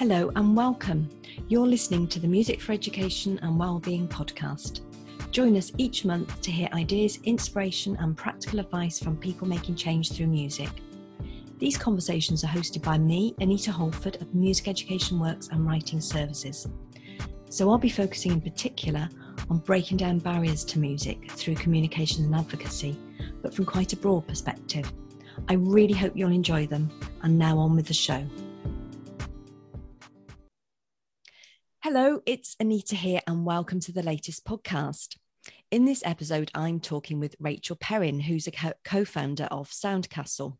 Hello and welcome. You're listening to the Music for Education and Wellbeing podcast. Join us each month to hear ideas, inspiration, and practical advice from people making change through music. These conversations are hosted by me, Anita Holford of Music Education Works and Writing Services. So I'll be focusing in particular on breaking down barriers to music through communication and advocacy, but from quite a broad perspective. I really hope you'll enjoy them. And now on with the show. Hello, it's Anita here, and welcome to the latest podcast. In this episode, I'm talking with Rachel Perrin, who's a co founder of Soundcastle.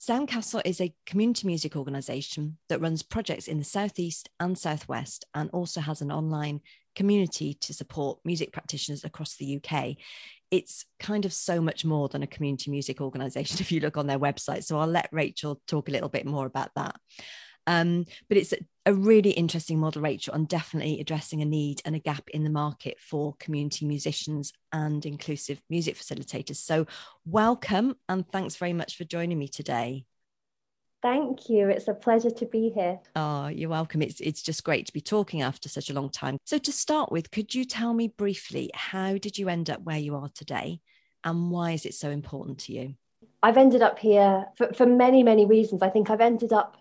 Soundcastle is a community music organisation that runs projects in the Southeast and Southwest and also has an online community to support music practitioners across the UK. It's kind of so much more than a community music organisation if you look on their website. So I'll let Rachel talk a little bit more about that. Um, but it's a, really interesting model, Rachel, and definitely addressing a need and a gap in the market for community musicians and inclusive music facilitators. So, welcome and thanks very much for joining me today. Thank you. It's a pleasure to be here. Oh, you're welcome. It's it's just great to be talking after such a long time. So to start with, could you tell me briefly how did you end up where you are today and why is it so important to you? I've ended up here for, for many, many reasons. I think I've ended up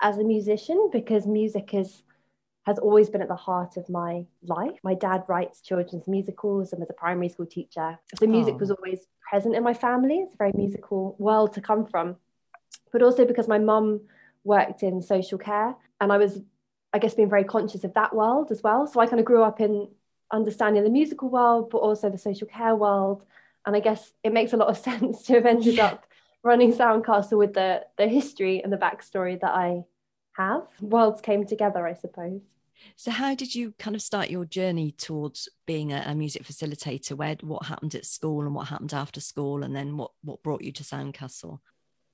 as a musician because music is has always been at the heart of my life. My dad writes children's musicals and was a primary school teacher. So music oh. was always present in my family. It's a very musical world to come from but also because my mum worked in social care and I was, I guess, being very conscious of that world as well. So I kind of grew up in understanding the musical world, but also the social care world. And I guess it makes a lot of sense to have ended up running Soundcastle with the the history and the backstory that I have. Worlds came together, I suppose. So, how did you kind of start your journey towards being a, a, music facilitator? Where, what happened at school, and what happened after school, and then what what brought you to Soundcastle?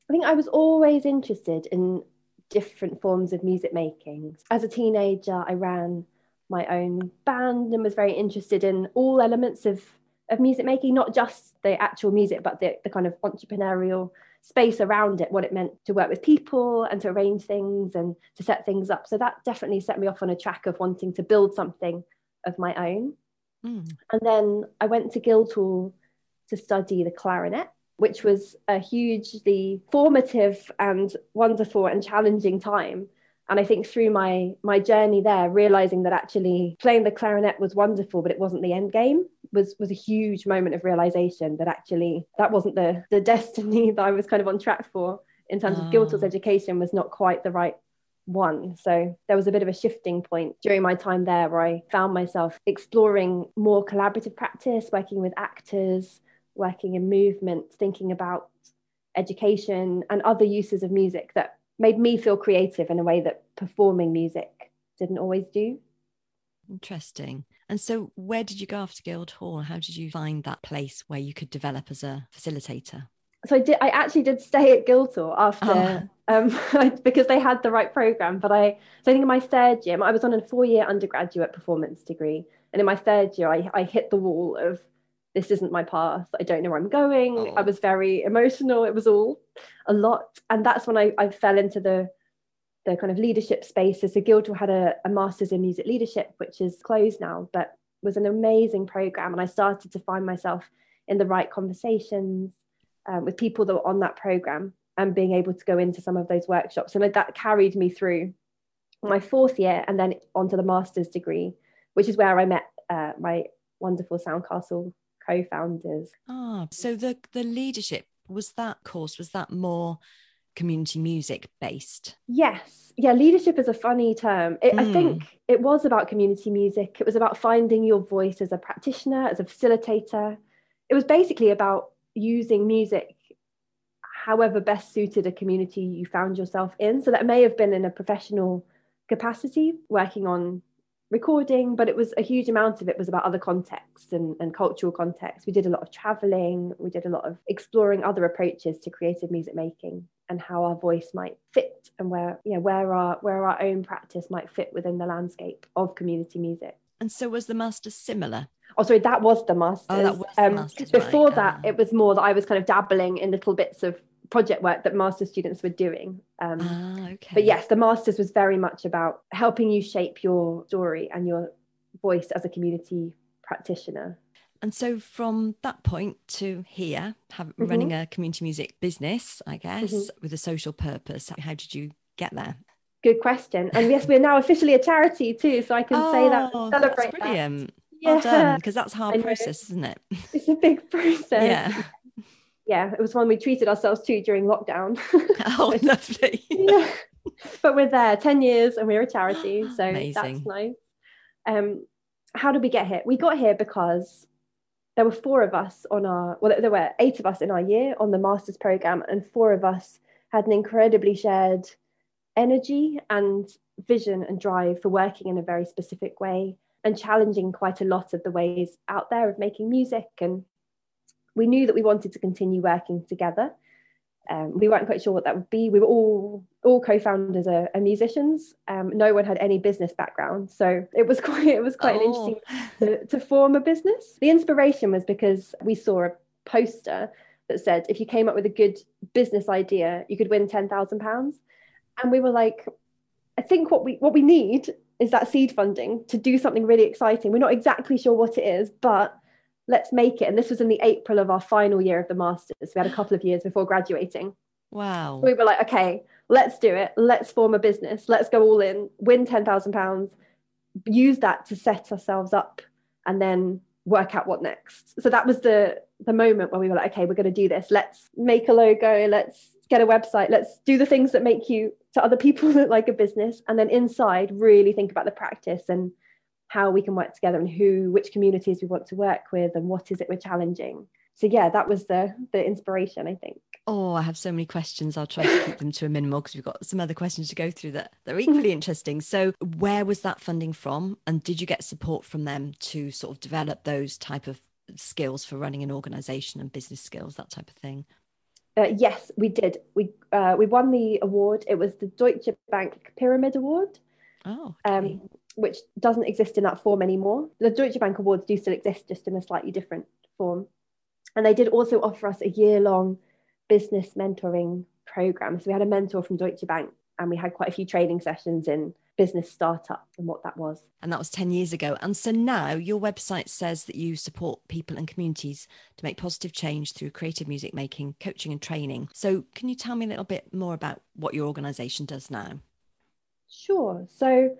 I think I was always interested in different forms of music making. As a teenager, I ran my own band and was very interested in all elements of, of music making, not just the actual music, but the, the kind of entrepreneurial space around it, what it meant to work with people and to arrange things and to set things up. So that definitely set me off on a track of wanting to build something of my own. Mm. And then I went to Guildhall to study the clarinet which was a hugely formative and wonderful and challenging time. And I think through my my journey there, realizing that actually playing the clarinet was wonderful, but it wasn't the end game, was was a huge moment of realization that actually that wasn't the the destiny that I was kind of on track for in terms of Guildhall's ah. education was not quite the right one. So there was a bit of a shifting point during my time there where I found myself exploring more collaborative practice, working with actors, working in movement, thinking about education and other uses of music that made me feel creative in a way that performing music didn't always do. Interesting. And so, where did you go after Guildhall? How did you find that place where you could develop as a facilitator? So I did. I actually did stay at Guildhall after, oh. um, because they had the right program. But I, so I think in my third year, I was on a four-year undergraduate performance degree, and in my third year, I, I hit the wall of this isn't my path. I don't know where I'm going. Oh. I was very emotional. It was all a lot. And that's when I, I fell into the the kind of leadership spaces. So Guildhall had a, a master's in music leadership, which is closed now, but was an amazing program. And I started to find myself in the right conversations um, with people that were on that program and being able to go into some of those workshops. And that carried me through my fourth year and then onto the master's degree, which is where I met uh, my wonderful Soundcastle co-founders. Ah, so the the leadership was that course was that more community music based? Yes. Yeah, leadership is a funny term. It, mm. I hmm. think it was about community music. It was about finding your voice as a practitioner, as a facilitator. It was basically about using music however best suited a community you found yourself in. So that may have been in a professional capacity, working on recording, but it was a huge amount of it was about other contexts and, and cultural contexts. We did a lot of traveling, we did a lot of exploring other approaches to creative music making and how our voice might fit and where you know where our where our own practice might fit within the landscape of community music. And so was the master similar? Oh, sorry, that was the master. Oh, that was the um, Before right. that, uh. it was more that I was kind of dabbling in little bits of project work that master students were doing. Um, ah, okay. But yes, the masters was very much about helping you shape your story and your voice as a community practitioner. And so from that point to here, have, mm-hmm. running a community music business, I guess, mm-hmm. with a social purpose, how did you get there? Good question. And yes, we're now officially a charity too, so I can oh, say that oh, celebrate that's brilliant. That. Well done, because that's hard process, isn't it? It's a big process. Yeah. Yeah, it was one we treated ourselves to during lockdown. oh, lovely. yeah. But we're there 10 years and we're a charity. So Amazing. that's nice. Um, how did we get here? We got here because there were four of us on our, well, there were eight of us in our year on the master's program, and four of us had an incredibly shared energy and vision and drive for working in a very specific way and challenging quite a lot of the ways out there of making music. And we knew that we wanted to continue working together. Um, we weren't quite sure what that would be. We were all all co-founders are, are musicians. Um, no one had any business background, so it was quite it was quite oh. interesting to, to form a business. The inspiration was because we saw a poster that said if you came up with a good business idea, you could win ten thousand pounds, and we were like, I think what we what we need is that seed funding to do something really exciting. We're not exactly sure what it is, but let's make it. And this was in the April of our final year of the masters. We had a couple of years before graduating. Wow. So we were like, okay, let's do it. Let's form a business. Let's go all in, win £10,000, use that to set ourselves up and then work out what next. So that was the the moment where we were like, okay, we're going to do this. Let's make a logo. Let's get a website. Let's do the things that make you to other people look like a business. And then inside, really think about the practice and how we can work together and who, which communities we want to work with and what is it we're challenging. So yeah, that was the the inspiration, I think. Oh, I have so many questions. I'll try to keep them to a minimal because we've got some other questions to go through that they're equally interesting. So, where was that funding from, and did you get support from them to sort of develop those type of skills for running an organisation and business skills, that type of thing? Uh, yes, we did. We uh, we won the award. It was the Deutsche Bank Pyramid Award. Oh, okay. um, which doesn't exist in that form anymore. The Deutsche Bank Awards do still exist, just in a slightly different form. And they did also offer us a year long business mentoring program. So we had a mentor from Deutsche Bank and we had quite a few training sessions in business startup and what that was. And that was 10 years ago. And so now your website says that you support people and communities to make positive change through creative music making, coaching, and training. So can you tell me a little bit more about what your organization does now? Sure. So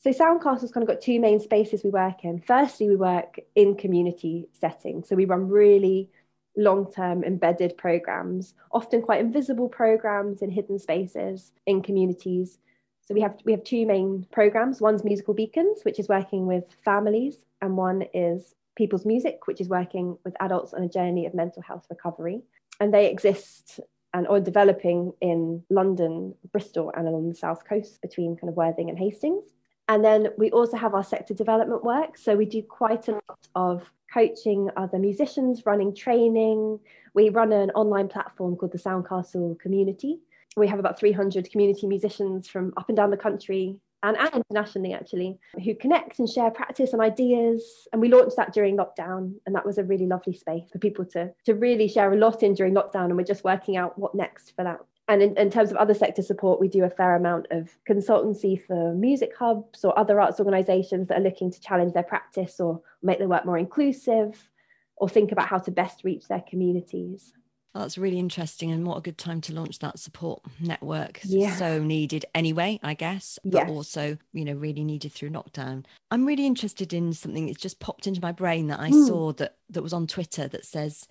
so Soundcastle's kind of got two main spaces we work in. Firstly, we work in community settings. So we run really long-term embedded programs, often quite invisible programs in hidden spaces in communities. So we have we have two main programs. One's Musical Beacons, which is working with families, and one is People's Music, which is working with adults on a journey of mental health recovery. And they exist and are developing in London, Bristol, and along the south coast between kind of Worthing and Hastings. And then we also have our sector development work. So we do quite a lot of coaching other musicians, running training. We run an online platform called the Soundcastle Community. We have about 300 community musicians from up and down the country and, and internationally, actually, who connect and share practice and ideas. And we launched that during lockdown. And that was a really lovely space for people to, to really share a lot in during lockdown. And we're just working out what next for that and in, in, terms of other sector support, we do a fair amount of consultancy for music hubs or other arts organisations that are looking to challenge their practice or make their work more inclusive or think about how to best reach their communities. That's really interesting, and what a good time to launch that support network. Yeah. So needed anyway, I guess, but yes. also, you know, really needed through lockdown. I'm really interested in something that's just popped into my brain that I mm. saw that that was on Twitter that says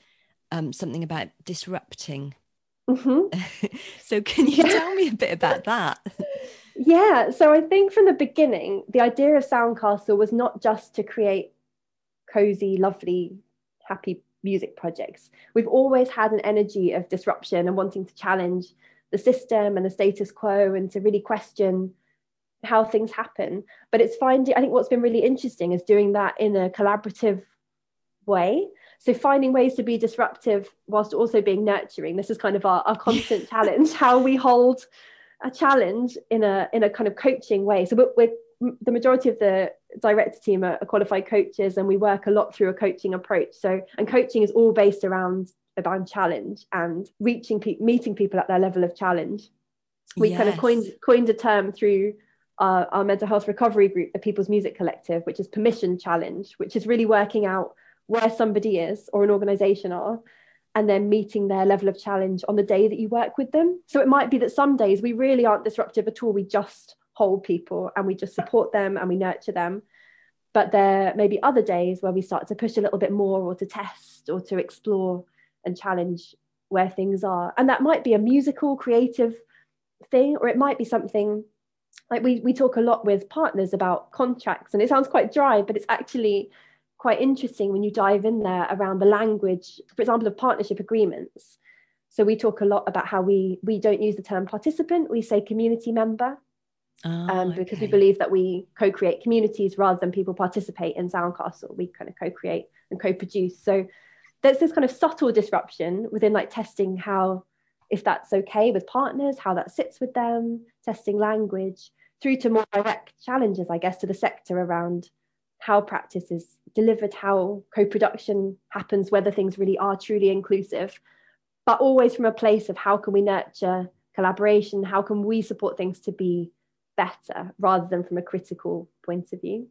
um, something about disrupting Mm-hmm. so, can you tell me a bit about that? yeah, so I think from the beginning, the idea of Soundcastle was not just to create cozy, lovely, happy music projects. We've always had an energy of disruption and wanting to challenge the system and the status quo and to really question how things happen. But it's finding, I think what's been really interesting is doing that in a collaborative way so finding ways to be disruptive whilst also being nurturing this is kind of our, our constant challenge how we hold a challenge in a in a kind of coaching way so we're, we're the majority of the director team are, are qualified coaches and we work a lot through a coaching approach so and coaching is all based around about challenge and reaching pe- meeting people at their level of challenge. We yes. kind of coined coined a term through our, our mental health recovery group, the People's Music Collective, which is permission challenge, which is really working out where somebody is or an organization are and then meeting their level of challenge on the day that you work with them. So it might be that some days we really aren't disruptive at all. We just hold people and we just support them and we nurture them. But there may be other days where we start to push a little bit more or to test or to explore and challenge where things are. And that might be a musical, creative thing, or it might be something like we, we talk a lot with partners about contracts, and it sounds quite dry, but it's actually quite interesting when you dive in there around the language, for example, of partnership agreements. So we talk a lot about how we we don't use the term participant, we say community member. Oh, um, because okay. we believe that we co-create communities rather than people participate in Soundcastle. We kind of co-create and co-produce. So there's this kind of subtle disruption within like testing how if that's okay with partners, how that sits with them, testing language, through to more direct challenges, I guess, to the sector around how practice is delivered, how co production happens, whether things really are truly inclusive, but always from a place of how can we nurture collaboration, how can we support things to be better rather than from a critical point of view.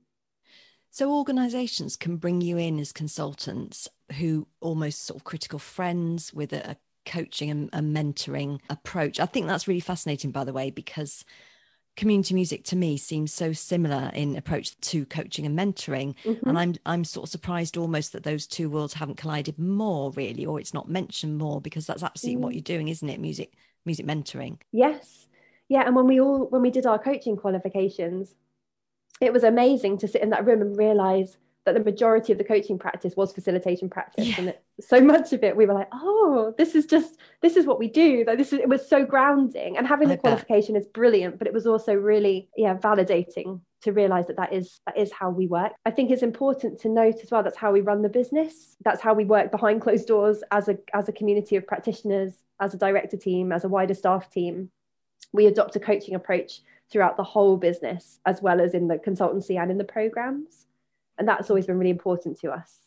So, organizations can bring you in as consultants who almost sort of critical friends with a, a coaching and, and mentoring approach. I think that's really fascinating, by the way, because community music to me seems so similar in approach to coaching and mentoring mm-hmm. and i'm i'm sort of surprised almost that those two worlds haven't collided more really or it's not mentioned more because that's absolutely mm. what you're doing isn't it music music mentoring yes yeah and when we all when we did our coaching qualifications it was amazing to sit in that room and realize that the majority of the coaching practice was facilitation practice. Yeah. and so much of it we were like oh this is just this is what we do. Like this is, it was so grounding. And having the I qualification is brilliant but it was also really yeah validating to realize that that is that is how we work. I think it's important to note as well that's how we run the business. That's how we work behind closed doors as a as a community of practitioners as a director team as a wider staff team. We adopt a coaching approach throughout the whole business as well as in the consultancy and in the programs and that's always been really important to us.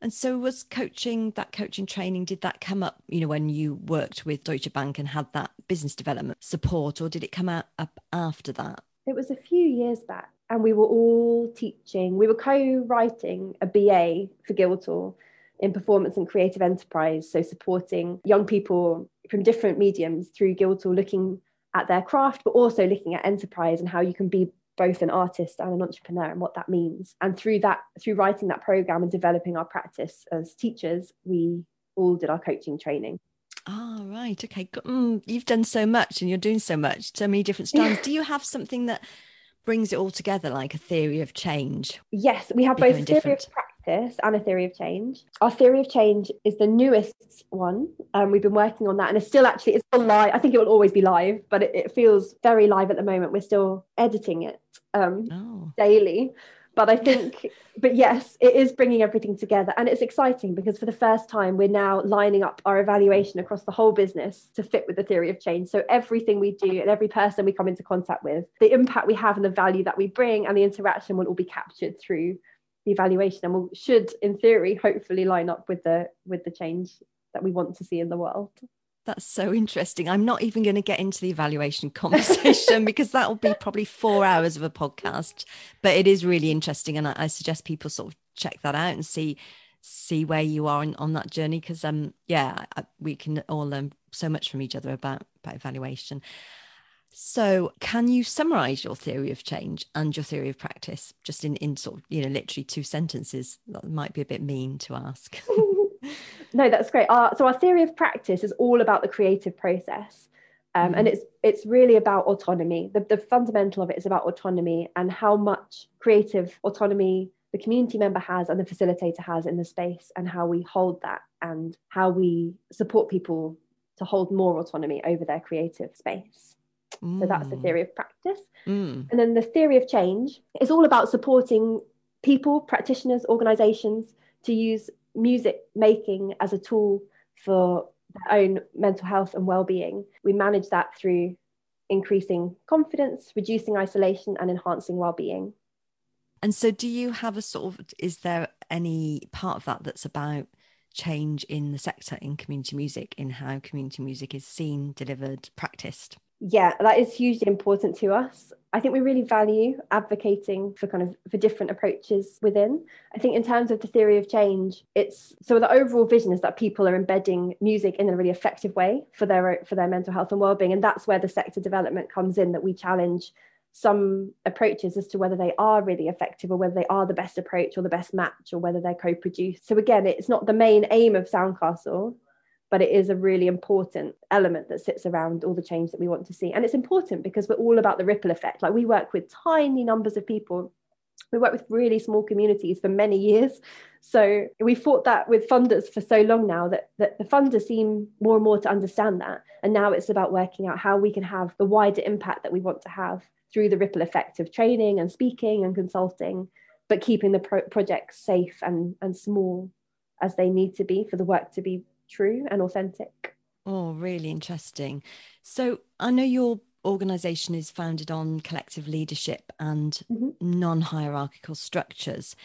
And so was coaching that coaching training did that come up you know when you worked with Deutsche Bank and had that business development support or did it come out up after that? It was a few years back and we were all teaching we were co-writing a BA for Guildhall in performance and creative enterprise so supporting young people from different mediums through Guildhall looking at their craft but also looking at enterprise and how you can be both an artist and an entrepreneur and what that means. And through that, through writing that program and developing our practice as teachers, we all did our coaching training. Ah, oh, right. Okay. Mm, you've done so much and you're doing so much, so many different styles. Do you have something that brings it all together, like a theory of change? Yes, we have both a theory of practice and a theory of change. Our theory of change is the newest one. Um, we've been working on that and it's still actually, it's still live. I think it will always be live, but it, it feels very live at the moment. We're still editing it um, oh. daily. But I think, but yes, it is bringing everything together. And it's exciting because for the first time, we're now lining up our evaluation across the whole business to fit with the theory of change. So everything we do and every person we come into contact with, the impact we have and the value that we bring and the interaction will all be captured through the evaluation and will should in theory hopefully line up with the with the change that we want to see in the world that's so interesting. I'm not even going to get into the evaluation conversation because that will be probably four hours of a podcast. But it is really interesting, and I, I suggest people sort of check that out and see see where you are on, on that journey. Because um, yeah, I, we can all learn so much from each other about about evaluation. So, can you summarize your theory of change and your theory of practice just in in sort of you know literally two sentences? That might be a bit mean to ask. no, that's great. Our, so our theory of practice is all about the creative process. Um, mm-hmm. and it's it's really about autonomy. The, the fundamental of it is about autonomy and how much creative autonomy the community member has and the facilitator has in the space, and how we hold that and how we support people to hold more autonomy over their creative space. Mm. So that's the mm. theory of practice. Mm. And then the theory of change is all about supporting people, practitioners, organizations to use music making as a tool for their own mental health and well-being we manage that through increasing confidence reducing isolation and enhancing well-being and so do you have a sort of is there any part of that that's about change in the sector in community music, in how community music is seen, delivered, practiced? Yeah, that is hugely important to us. I think we really value advocating for kind of for different approaches within. I think in terms of the theory of change, it's so the overall vision is that people are embedding music in a really effective way for their for their mental health and well-being, and that's where the sector development comes in. That we challenge some approaches as to whether they are really effective or whether they are the best approach or the best match or whether they're co-produced. So again, it's not the main aim of Soundcastle, but it is a really important element that sits around all the change that we want to see. And it's important because we're all about the ripple effect. Like we work with tiny numbers of people. We work with really small communities for many years. So we fought that with funders for so long now that, that the funders seem more and more to understand that. And now it's about working out how we can have the wider impact that we want to have through the ripple effect of training and speaking and consulting, but keeping the pro- projects safe and, and small as they need to be for the work to be true and authentic. Oh, really interesting. So I know your organization is founded on collective leadership and mm-hmm. non hierarchical structures.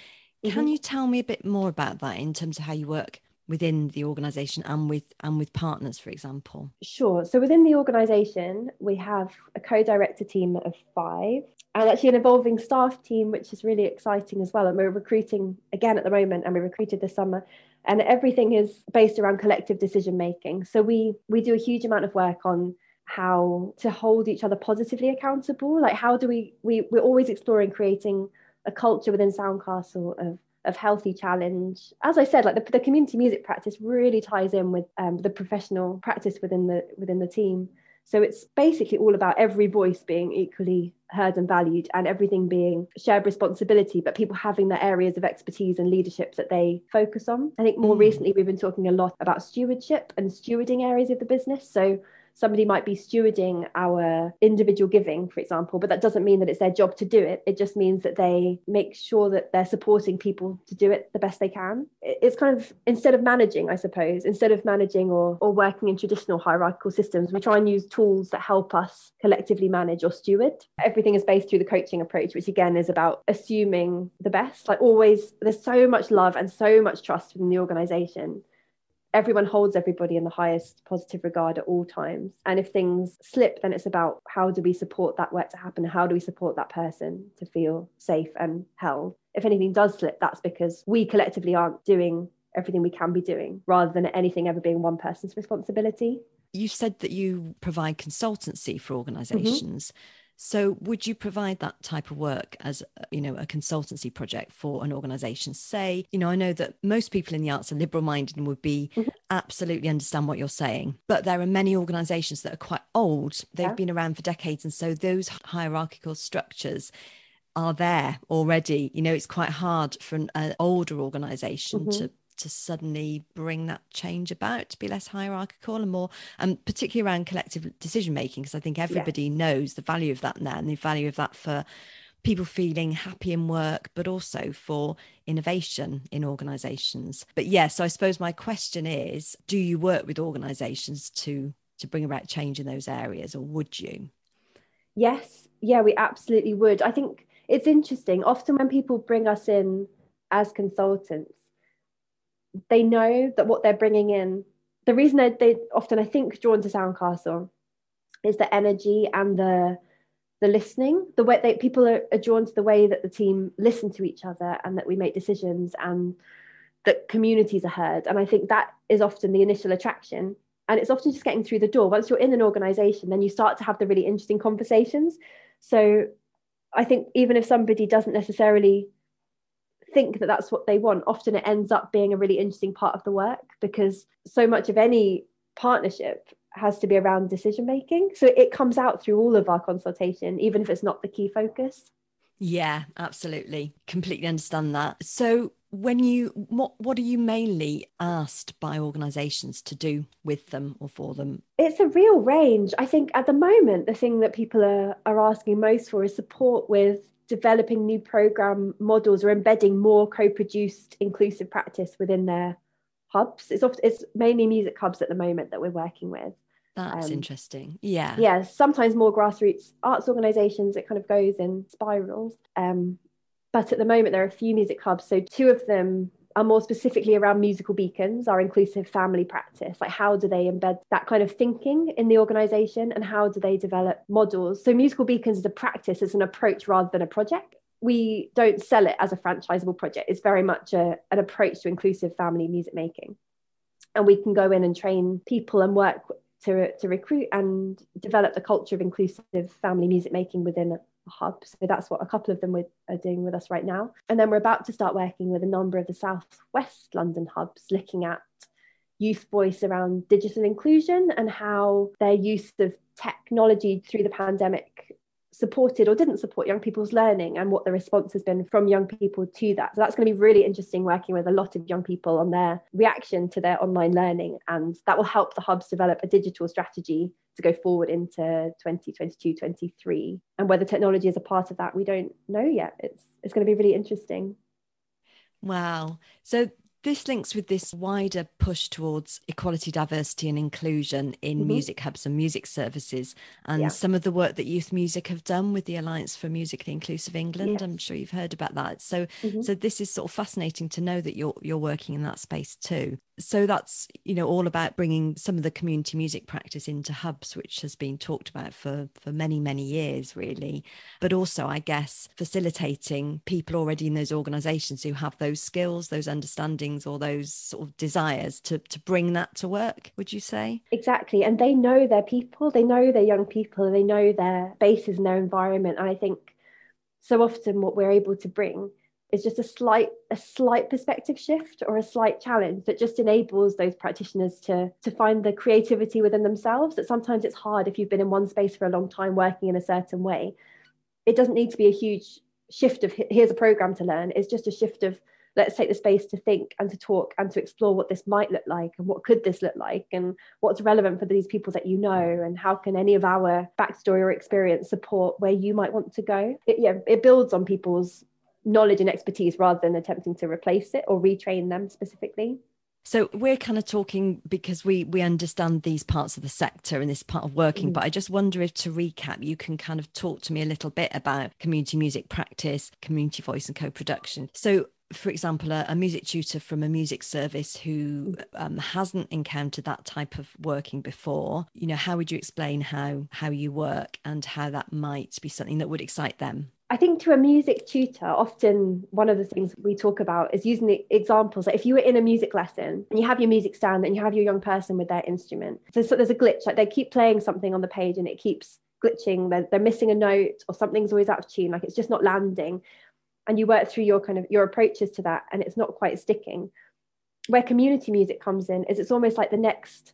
Can mm-hmm. you tell me a bit more about that in terms of how you work within the organization and with and with partners for example? Sure. So within the organization we have a co-director team of five and actually an evolving staff team which is really exciting as well. And we're recruiting again at the moment and we recruited this summer and everything is based around collective decision making. So we we do a huge amount of work on how to hold each other positively accountable. Like how do we we we're always exploring creating a culture within soundcastle of of healthy challenge as i said like the, the community music practice really ties in with um, the professional practice within the within the team so it's basically all about every voice being equally heard and valued and everything being shared responsibility, but people having their areas of expertise and leadership that they focus on. I think more mm. recently we've been talking a lot about stewardship and stewarding areas of the business. So somebody might be stewarding our individual giving, for example, but that doesn't mean that it's their job to do it. It just means that they make sure that they're supporting people to do it the best they can. It's kind of instead of managing, I suppose, instead of managing or, or working in traditional hierarchical systems, we try and use tools that help us collectively manage or steward. Everything is based through the coaching approach, which again is about assuming the best. Like always, there's so much love and so much trust within the organization everyone holds everybody in the highest positive regard at all times. And if things slip, then it's about how do we support that work to happen? How do we support that person to feel safe and held? If anything does slip, that's because we collectively aren't doing everything we can be doing rather than anything ever being one person's responsibility. You said that you provide consultancy for organizations. Mm-hmm. So, would you provide that type of work as you know a consultancy project for an organisation? Say, you know, I know that most people in the arts are liberal-minded and would be mm-hmm. absolutely understand what you're saying, but there are many organisations that are quite old. They've yeah. been around for decades, and so those hierarchical structures are there already. You know, it's quite hard for an uh, older organisation mm-hmm. to to suddenly bring that change about to be less hierarchical and more and um, particularly around collective decision making because i think everybody yeah. knows the value of that now and the value of that for people feeling happy in work but also for innovation in organizations but yes yeah, so i suppose my question is do you work with organizations to to bring about change in those areas or would you? Yes. Yeah we absolutely would. I think it's interesting. Often when people bring us in as consultants they know that what they're bringing in, the reason they, they often, I think, drawn to Soundcastle is the energy and the the listening, the way that people are, are drawn to the way that the team listen to each other and that we make decisions and that communities are heard. And I think that is often the initial attraction. And it's often just getting through the door. Once you're in an organization, then you start to have the really interesting conversations. So I think even if somebody doesn't necessarily think that that's what they want, often it ends up being a really interesting part of the work because so much of any partnership has to be around decision making. So it comes out through all of our consultation, even if it's not the key focus. Yeah, absolutely. Completely understand that. So when you what what are you mainly asked by organizations to do with them or for them it's a real range i think at the moment the thing that people are, are asking most for is support with developing new program models or embedding more co-produced inclusive practice within their hubs. It's often it's mainly music hubs at the moment that we're working with. That's um, interesting. Yeah. Yeah. Sometimes more grassroots arts organizations, it kind of goes in spirals. Um, but at the moment, there are a few music hubs. So two of them more specifically around musical beacons, our inclusive family practice. Like, how do they embed that kind of thinking in the organization and how do they develop models? So, musical beacons is a practice, it's an approach rather than a project. We don't sell it as a franchisable project, it's very much a, an approach to inclusive family music making. And we can go in and train people and work to, to recruit and develop the culture of inclusive family music making within hub. So that's what a couple of them are doing with us right now. And then we're about to start working with a number of the Southwest London hubs, looking at youth voice around digital inclusion and how their use of technology through the pandemic supported or didn't support young people's learning and what the response has been from young people to that. So that's going to be really interesting working with a lot of young people on their reaction to their online learning. And that will help the hubs develop a digital strategy to go forward into 2022 23 and whether technology is a part of that we don't know yet. It's it's going to be really interesting. Wow. So this links with this wider push towards equality, diversity, and inclusion in mm-hmm. music hubs and music services, and yeah. some of the work that Youth Music have done with the Alliance for Musically Inclusive England. Yes. I'm sure you've heard about that. So, mm-hmm. so this is sort of fascinating to know that you're you're working in that space too. So that's you know all about bringing some of the community music practice into hubs, which has been talked about for for many many years, really. But also, I guess, facilitating people already in those organisations who have those skills, those understandings or those sort of desires to to bring that to work would you say? Exactly and they know their people they know their young people they know their bases and their environment and i think so often what we're able to bring is just a slight a slight perspective shift or a slight challenge that just enables those practitioners to to find the creativity within themselves that sometimes it's hard if you've been in one space for a long time working in a certain way. It doesn't need to be a huge shift of here's a program to learn it's just a shift of let's take the space to think and to talk and to explore what this might look like and what could this look like and what's relevant for these people that you know and how can any of our backstory or experience support where you might want to go it, yeah it builds on people's knowledge and expertise rather than attempting to replace it or retrain them specifically so we're kind of talking because we we understand these parts of the sector and this part of working, mm. but I just wonder if to recap, you can kind of talk to me a little bit about community music practice, community voice and co-production. So for example, a, a, music tutor from a music service who um, hasn't encountered that type of working before, you know, how would you explain how how you work and how that might be something that would excite them? I think to a music tutor, often one of the things we talk about is using the examples. Like if you were in a music lesson and you have your music stand and you have your young person with their instrument, so, so there's a glitch, like they keep playing something on the page and it keeps glitching, they're, they're missing a note or something's always out of tune, like it's just not landing and you work through your kind of your approaches to that and it's not quite sticking. Where community music comes in is it's almost like the next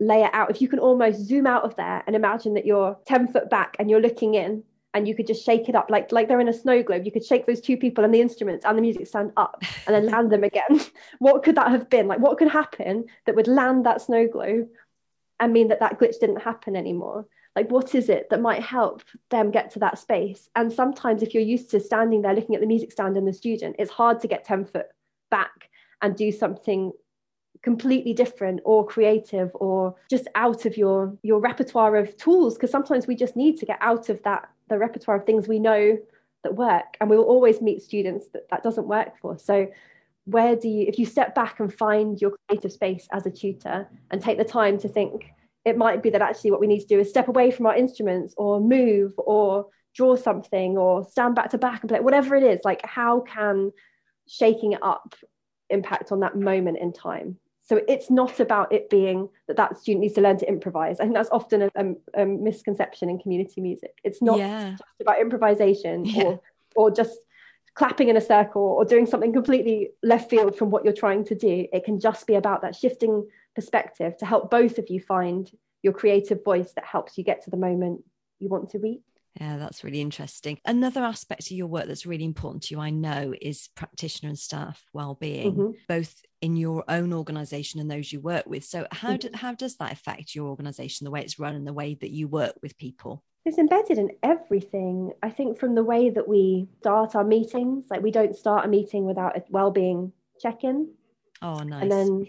layer out. If you can almost zoom out of there and imagine that you're 10 foot back and you're looking in and you could just shake it up like like they're in a snow globe. You could shake those two people and the instruments and the music stand up and then land them again. What could that have been? Like what could happen that would land that snow globe and mean that that glitch didn't happen anymore like what is it that might help them get to that space? And sometimes if you're used to standing there looking at the music stand and the student it's hard to get 10 foot back and do something completely different or creative or just out of your your repertoire of tools. Because sometimes we just need to get out of that the repertoire of things we know that work. And we will always meet students that that doesn't work for. So where do you if you step back and find your creative space as a tutor and take the time to think it might be that actually what we need to do is step away from our instruments or move or draw something or stand back to back and play whatever it is like how can shaking it up impact on that moment in time so it's not about it being that that student needs to learn to improvise i think that's often a, a, a misconception in community music it's not yeah. just about improvisation yeah. or or just clapping in a circle or doing something completely left field from what you're trying to do it can just be about that shifting perspective to help both of you find your creative voice that helps you get to the moment you want to reach. Yeah, that's really interesting. Another aspect of your work that's really important to you, I know, is practitioner and staff well-being, mm-hmm. both in your own organization and those you work with. So how mm-hmm. do, how does that affect your organization, the way it's run and the way that you work with people? It's embedded in everything. I think from the way that we start our meetings, like we don't start a meeting without a well-being check-in. Oh, nice. And then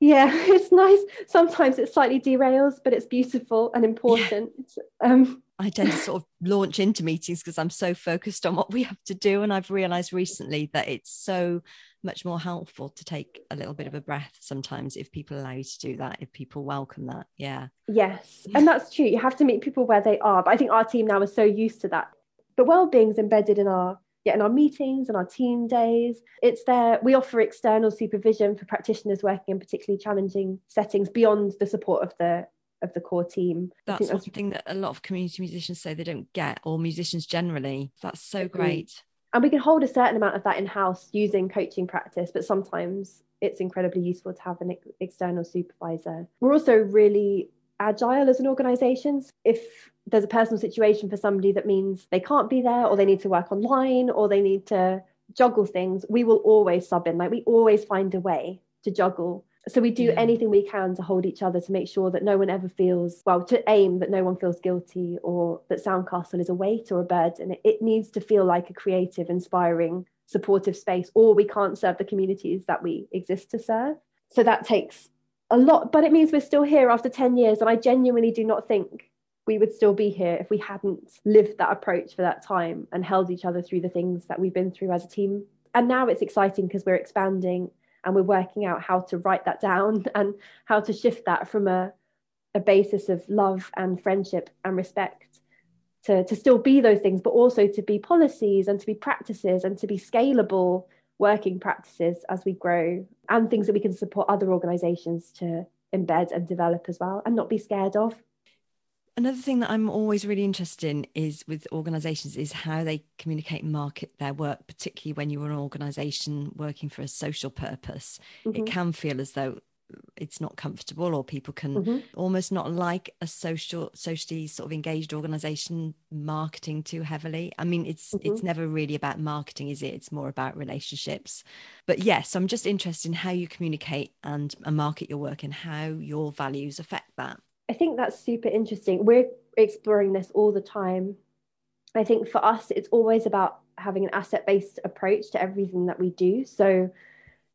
yeah it's nice sometimes it slightly derails but it's beautiful and important yeah. um, i tend to sort of launch into meetings because i'm so focused on what we have to do and i've realized recently that it's so much more helpful to take a little bit of a breath sometimes if people allow you to do that, if people welcome that. Yeah. Yes. And that's true. You have to meet people where they are. But I think our team now is so used to that. But well-being is embedded in our yeah, in our meetings and our team days. It's there. We offer external supervision for practitioners working in particularly challenging settings beyond the support of the of the core team. That's, that's something that a lot of community musicians say they don't get, or musicians generally. That's so great. And we can hold a certain amount of that in house using coaching practice, but sometimes it's incredibly useful to have an ex- external supervisor. We're also really agile as an organisation. If there's a personal situation for somebody that means they can't be there or they need to work online or they need to juggle things, we will always sub in. Like we always find a way to juggle. So we do yeah. anything we can to hold each other to make sure that no one ever feels, well, to aim that no one feels guilty or that Soundcastle is a weight or a burden. It, it needs to feel like a creative, inspiring, supportive space, or we can't serve the communities that we exist to serve. So that takes a lot, but it means we're still here after 10 years. And I genuinely do not think we would still be here if we hadn't lived that approach for that time and held each other through the things that we've been through as a team. And now it's exciting because we're expanding and we're working out how to write that down and how to shift that from a, a basis of love and friendship and respect to, to still be those things, but also to be policies and to be practices and to be scalable working practices as we grow and things that we can support other organizations to embed and develop as well and not be scared of another thing that i'm always really interested in is with organizations is how they communicate and market their work particularly when you're an organization working for a social purpose mm-hmm. it can feel as though it's not comfortable or people can mm-hmm. almost not like a social socially sort of engaged organization marketing too heavily i mean it's mm-hmm. it's never really about marketing is it it's more about relationships but yes i'm just interested in how you communicate and, and market your work and how your values affect that I think that's super interesting. We're exploring this all the time. I think for us, it's always about having an asset based approach to everything that we do. So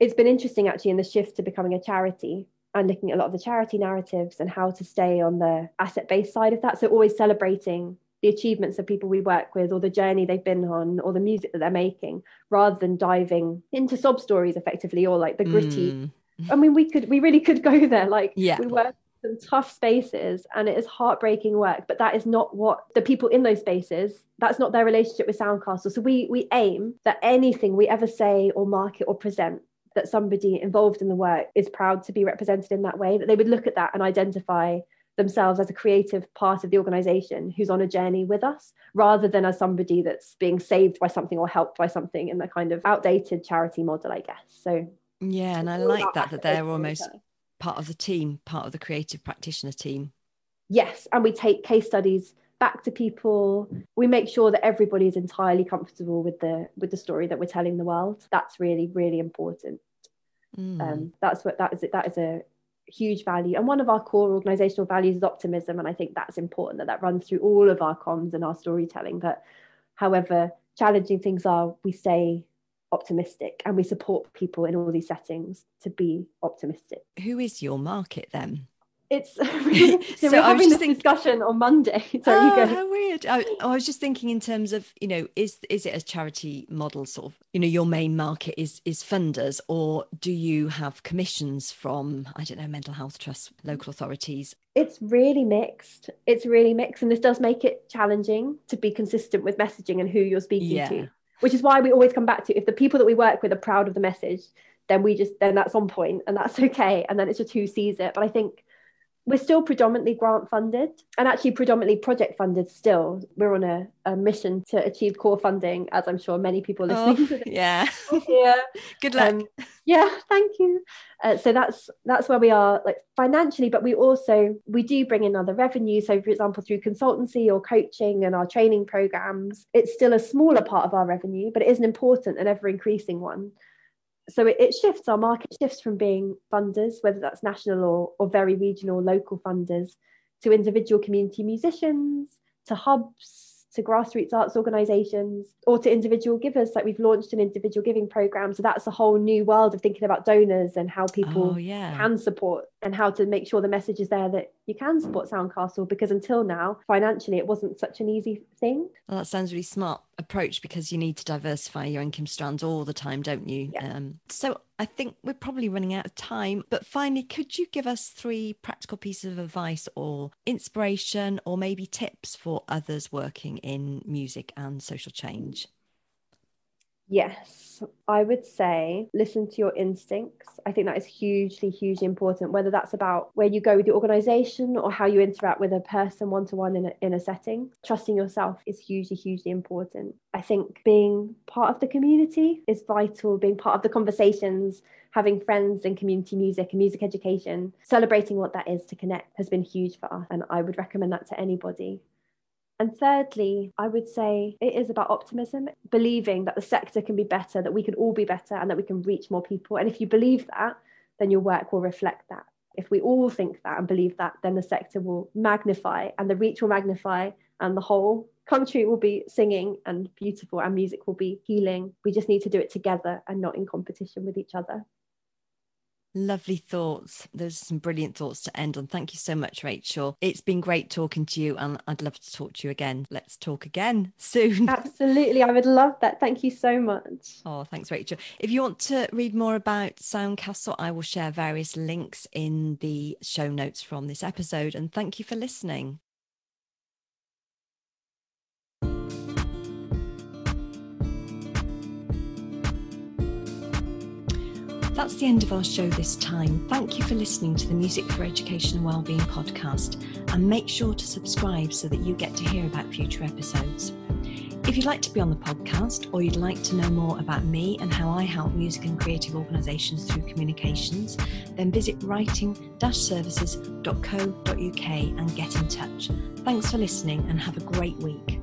it's been interesting actually in the shift to becoming a charity and looking at a lot of the charity narratives and how to stay on the asset based side of that. So always celebrating the achievements of people we work with or the journey they've been on or the music that they're making rather than diving into sob stories effectively or like the gritty mm. I mean, we could, we really could go there. Like, yeah. we work some tough spaces and it is heartbreaking work but that is not what the people in those spaces that's not their relationship with soundcastle so we we aim that anything we ever say or market or present that somebody involved in the work is proud to be represented in that way that they would look at that and identify themselves as a creative part of the organization who's on a journey with us rather than as somebody that's being saved by something or helped by something in the kind of outdated charity model i guess so yeah and i like that that they're almost part of the team, part of the creative practitioner team. Yes, and we take case studies back to people. We make sure that everybody is entirely comfortable with the with the story that we're telling the world. That's really really important. Mm. Um, that's what that is. That is a huge value, and one of our core organisational values is optimism, and I think that's important that that runs through all of our comms and our storytelling. That, however challenging things are, we stay optimistic and we support people in all these settings to be optimistic. Who is your market then? It's so, so we're having this thinking, discussion on Monday. Sorry, oh, how weird! I, I, was just thinking in terms of you know, is is it a charity model? Sort of, you know, your main market is is funders, or do you have commissions from I don't know, mental health trusts, local authorities? It's really mixed. It's really mixed, and this does make it challenging to be consistent with messaging and who you're speaking yeah. to which is why we always come back to if the people that we work with are proud of the message then we just then that's on point and that's okay and then it's just who sees it but i think we're still predominantly grant funded and actually predominantly project funded still. We're on a, a mission to achieve core funding as i'm sure many people are listening oh, yeah. yeah good luck. Um, yeah thank you. Uh, so that's that's where we are like financially but we also we do bring in other revenue. So for example through consultancy or coaching and our training programs it's still a smaller part of our revenue but it is an important and ever increasing one so it, it, shifts our market shifts from being funders whether that's national or, or very regional local funders to individual community musicians to hubs to grassroots arts organisations or to individual givers. Like we've launched an individual giving program. So that's a whole new world of thinking about donors and how people oh, yeah. can support and how to make sure the message is there that you can support Soundcastle because until now, financially, it wasn't such an easy thing. Well, that sounds really smart approach because you need to diversify your income strands all the time, don't you? Yeah. Um, so I think we're probably running out of time. But finally, could you give us three practical pieces of advice or inspiration or maybe tips for others working in music and social change? Yes, I would say listen to your instincts. I think that is hugely, hugely important, whether that's about where you go with your organization or how you interact with a person one to one in a, in a setting. Trusting yourself is hugely, hugely important. I think being part of the community is vital, being part of the conversations, having friends in community music and music education, celebrating what that is to connect has been huge for us. And I would recommend that to anybody. And thirdly, I would say it is about optimism, believing that the sector can be better, that we can all be better, and that we can reach more people. And if you believe that, then your work will reflect that. If we all think that and believe that, then the sector will magnify and the reach will magnify, and the whole country will be singing and beautiful, and music will be healing. We just need to do it together and not in competition with each other. Lovely thoughts. Those are some brilliant thoughts to end on. Thank you so much, Rachel. It's been great talking to you, and I'd love to talk to you again. Let's talk again soon. Absolutely. I would love that. Thank you so much. Oh, thanks, Rachel. If you want to read more about Soundcastle, I will share various links in the show notes from this episode. And thank you for listening. That's the end of our show this time. Thank you for listening to the Music for Education and Wellbeing podcast, and make sure to subscribe so that you get to hear about future episodes. If you'd like to be on the podcast or you'd like to know more about me and how I help music and creative organisations through communications, then visit writing-services.co.uk and get in touch. Thanks for listening and have a great week.